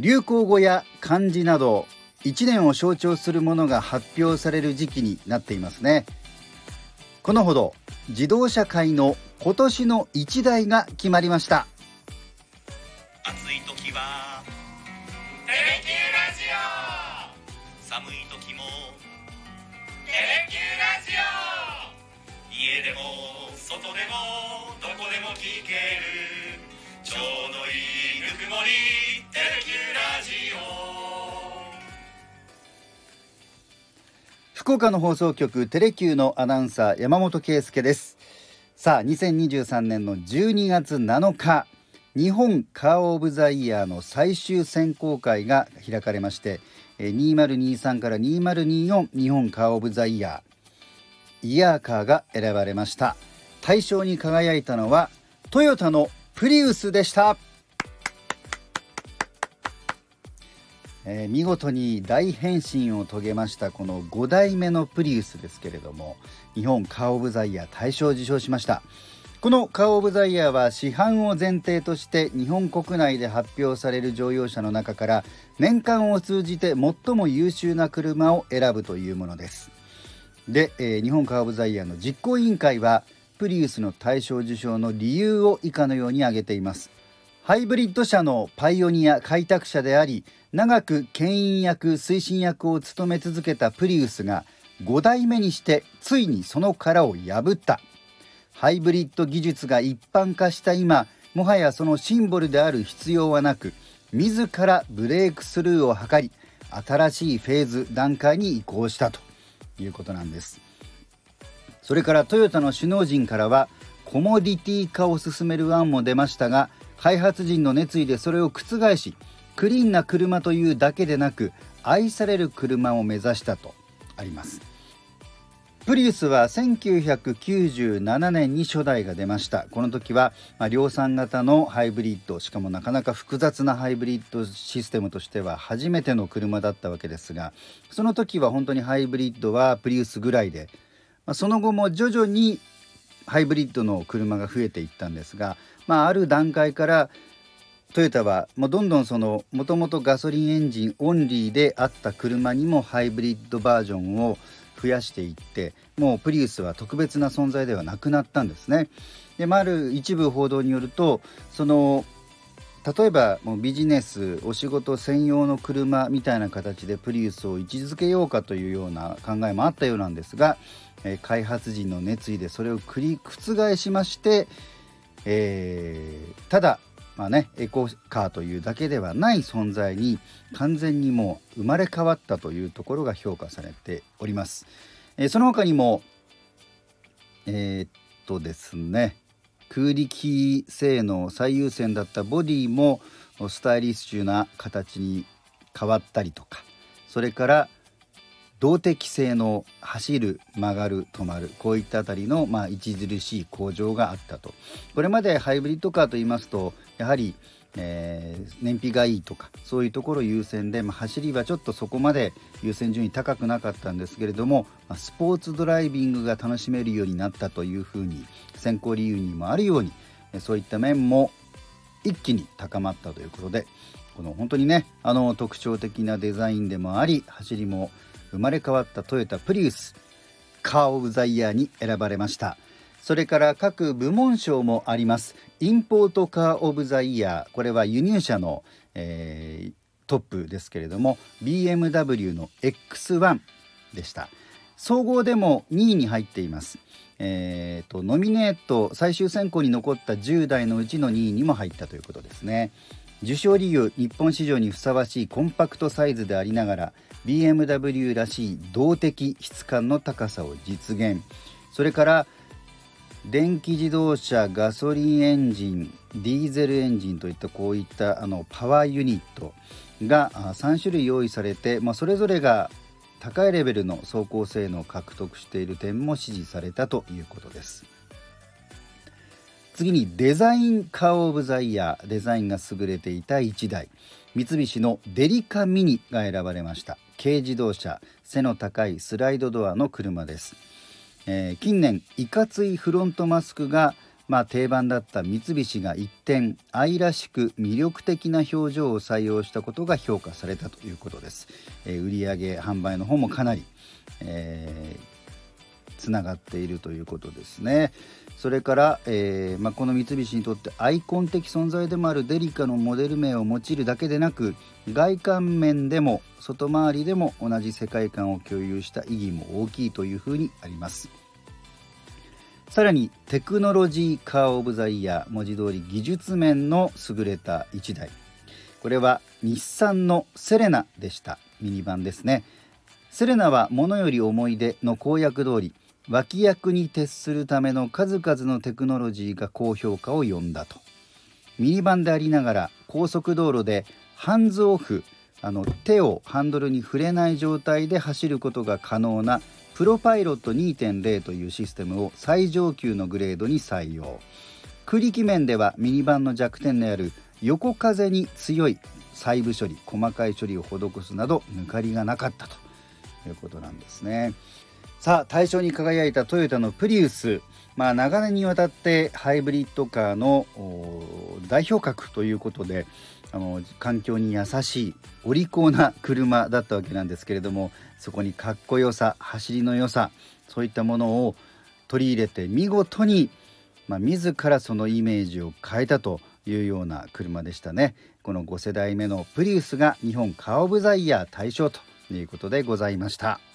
流行語や漢字など1年を象徴するものが発表される時期になっていますね。このほど自動車界の今年の一台が決まりました。福岡の放送局テレキューのアナウンサー山本圭介です。さあ2023年の12月7日日本カーオブザイヤーの最終選考会が開かれまして2023から2024日本カーオブザイヤーイヤーカーが選ばれました。大賞に輝いたのはトヨタのプリウスでした。えー、見事に大変身を遂げましたこの5代目のプリウスですけれども日本カー・オブ・ザ・イヤー大賞を受賞しました。このカー・オブ・ザ・イヤーは市販を前提として日本国内で発表される乗用車の中から年間を通じて最も優秀な車を選ぶというものです。で、えー、日本カー・オブ・ザ・イヤーの実行委員会はプリウスの大賞受賞の理由を以下のように挙げています。ハイブリッド車のパイオニア開拓者であり長く牽引役推進役を務め続けたプリウスが5代目にしてついにその殻を破った。ハイブリッド技術が一般化した今もはやそのシンボルである必要はなく自らブレイクスルーを図り新しいフェーズ段階に移行したと。いうことなんです。それからトヨタの首脳陣からはコモディティ化を進める案も出ましたが開発陣の熱意でそれを覆しクリーンな車というだけでなく愛される車を目指したとあります。プリウスは1997年に初代が出ました。この時は、まあ、量産型のハイブリッドしかもなかなか複雑なハイブリッドシステムとしては初めての車だったわけですがその時は本当にハイブリッドはプリウスぐらいで、まあ、その後も徐々にハイブリッドの車が増えていったんですがまあ、ある段階からトヨタはもうどんどんそのもともとガソリンエンジンオンリーであった車にもハイブリッドバージョンを増やしていってもうプリウスは特別な存在ではなくなったんですね。で、まあ、ある一部報道によるとその例えばもうビジネスお仕事専用の車みたいな形でプリウスを位置づけようかというような考えもあったようなんですが、え開発陣の熱意でそれを繰り覆しましてえー、ただまあね、エコカーというだけではない存在に完全にもう生まれ変わったというところが評価されております。えー、その他にもえー、っとですね空力性能最優先だったボディもスタイリッシュな形に変わったりとかそれから動的性能走る曲がる止まるこういったあたりの、まあ、著しい向上があったと。これまでハイブリッドカーといいますとやはり、えー、燃費がいいとかそういうところ優先で、まあ、走りはちょっとそこまで優先順位高くなかったんですけれども、まあ、スポーツドライビングが楽しめるようになったというふうに選考理由にもあるようにそういった面も一気に高まったということでこの本当にねあの特徴的なデザインでもあり走りも生まれ変わったトヨタプリウスカー・オブ・ザ・イヤーに選ばれました。それから各部門賞もあります。インポートカー・オブ・ザ・イヤー。これは輸入車の、えー、トップですけれども BMW の X1 でした。総合でも2位に入っています。えーと、ノミネート最終選考に残った10代のうちの2位にも入ったということですね。受賞理由日本市場にふさわしいコンパクトサイズでありながら BMW らしい動的質感の高さを実現。それから電気自動車ガソリンエンジンディーゼルエンジンといったこういったあのパワーユニットが3種類用意されて、まあ、それぞれが高いレベルの走行性能を獲得している点も支持されたということです。次にデザインカー・オブ・ザ・イヤーデザインが優れていた1台。三菱のデリカミニが選ばれました。軽自動車背の高いスライドドアの車です、えー、近年いかついフロントマスクがまあ、定番だった三菱が一転愛らしく魅力的な表情を採用したことが評価されたということです、えー、売上販売の方もかなり、えー、つながっているということですね。それから、えーまあ、この三菱にとってアイコン的存在でもあるデリカのモデル名を用いるだけでなく外観面でも外回りでも同じ世界観を共有した意義も大きいというふうにあります。さらにテクノロジーカー・オブ・ザ・イヤー文字通り技術面の優れた1台。これは日産のセレナでした。ミニバンですね。セレナは物より思い出の公約通り脇役に徹するための数々のテクノロジーが高評価を呼んだと。ミニバンでありながら高速道路でハンズオフあの手をハンドルに触れない状態で走ることが可能なプロパイロット2.0というシステムを最上級のグレードに採用。空力面ではミニバンの弱点である横風に強い細部処理細かい処理を施すなど抜かりがなかったということなんですね。さあ大賞に輝いたトヨタのプリウスまあ長年にわたってハイブリッドカーの代表格ということであの環境に優しいお利口な車だったわけなんですけれどもそこにかっこよさ走りの良さそういったものを取り入れて見事に、まあ、自らそのイメージを変えたというような車でしたねこの5世代目のプリウスが日本カー・オブ・ザ・イヤー大賞ということでございました。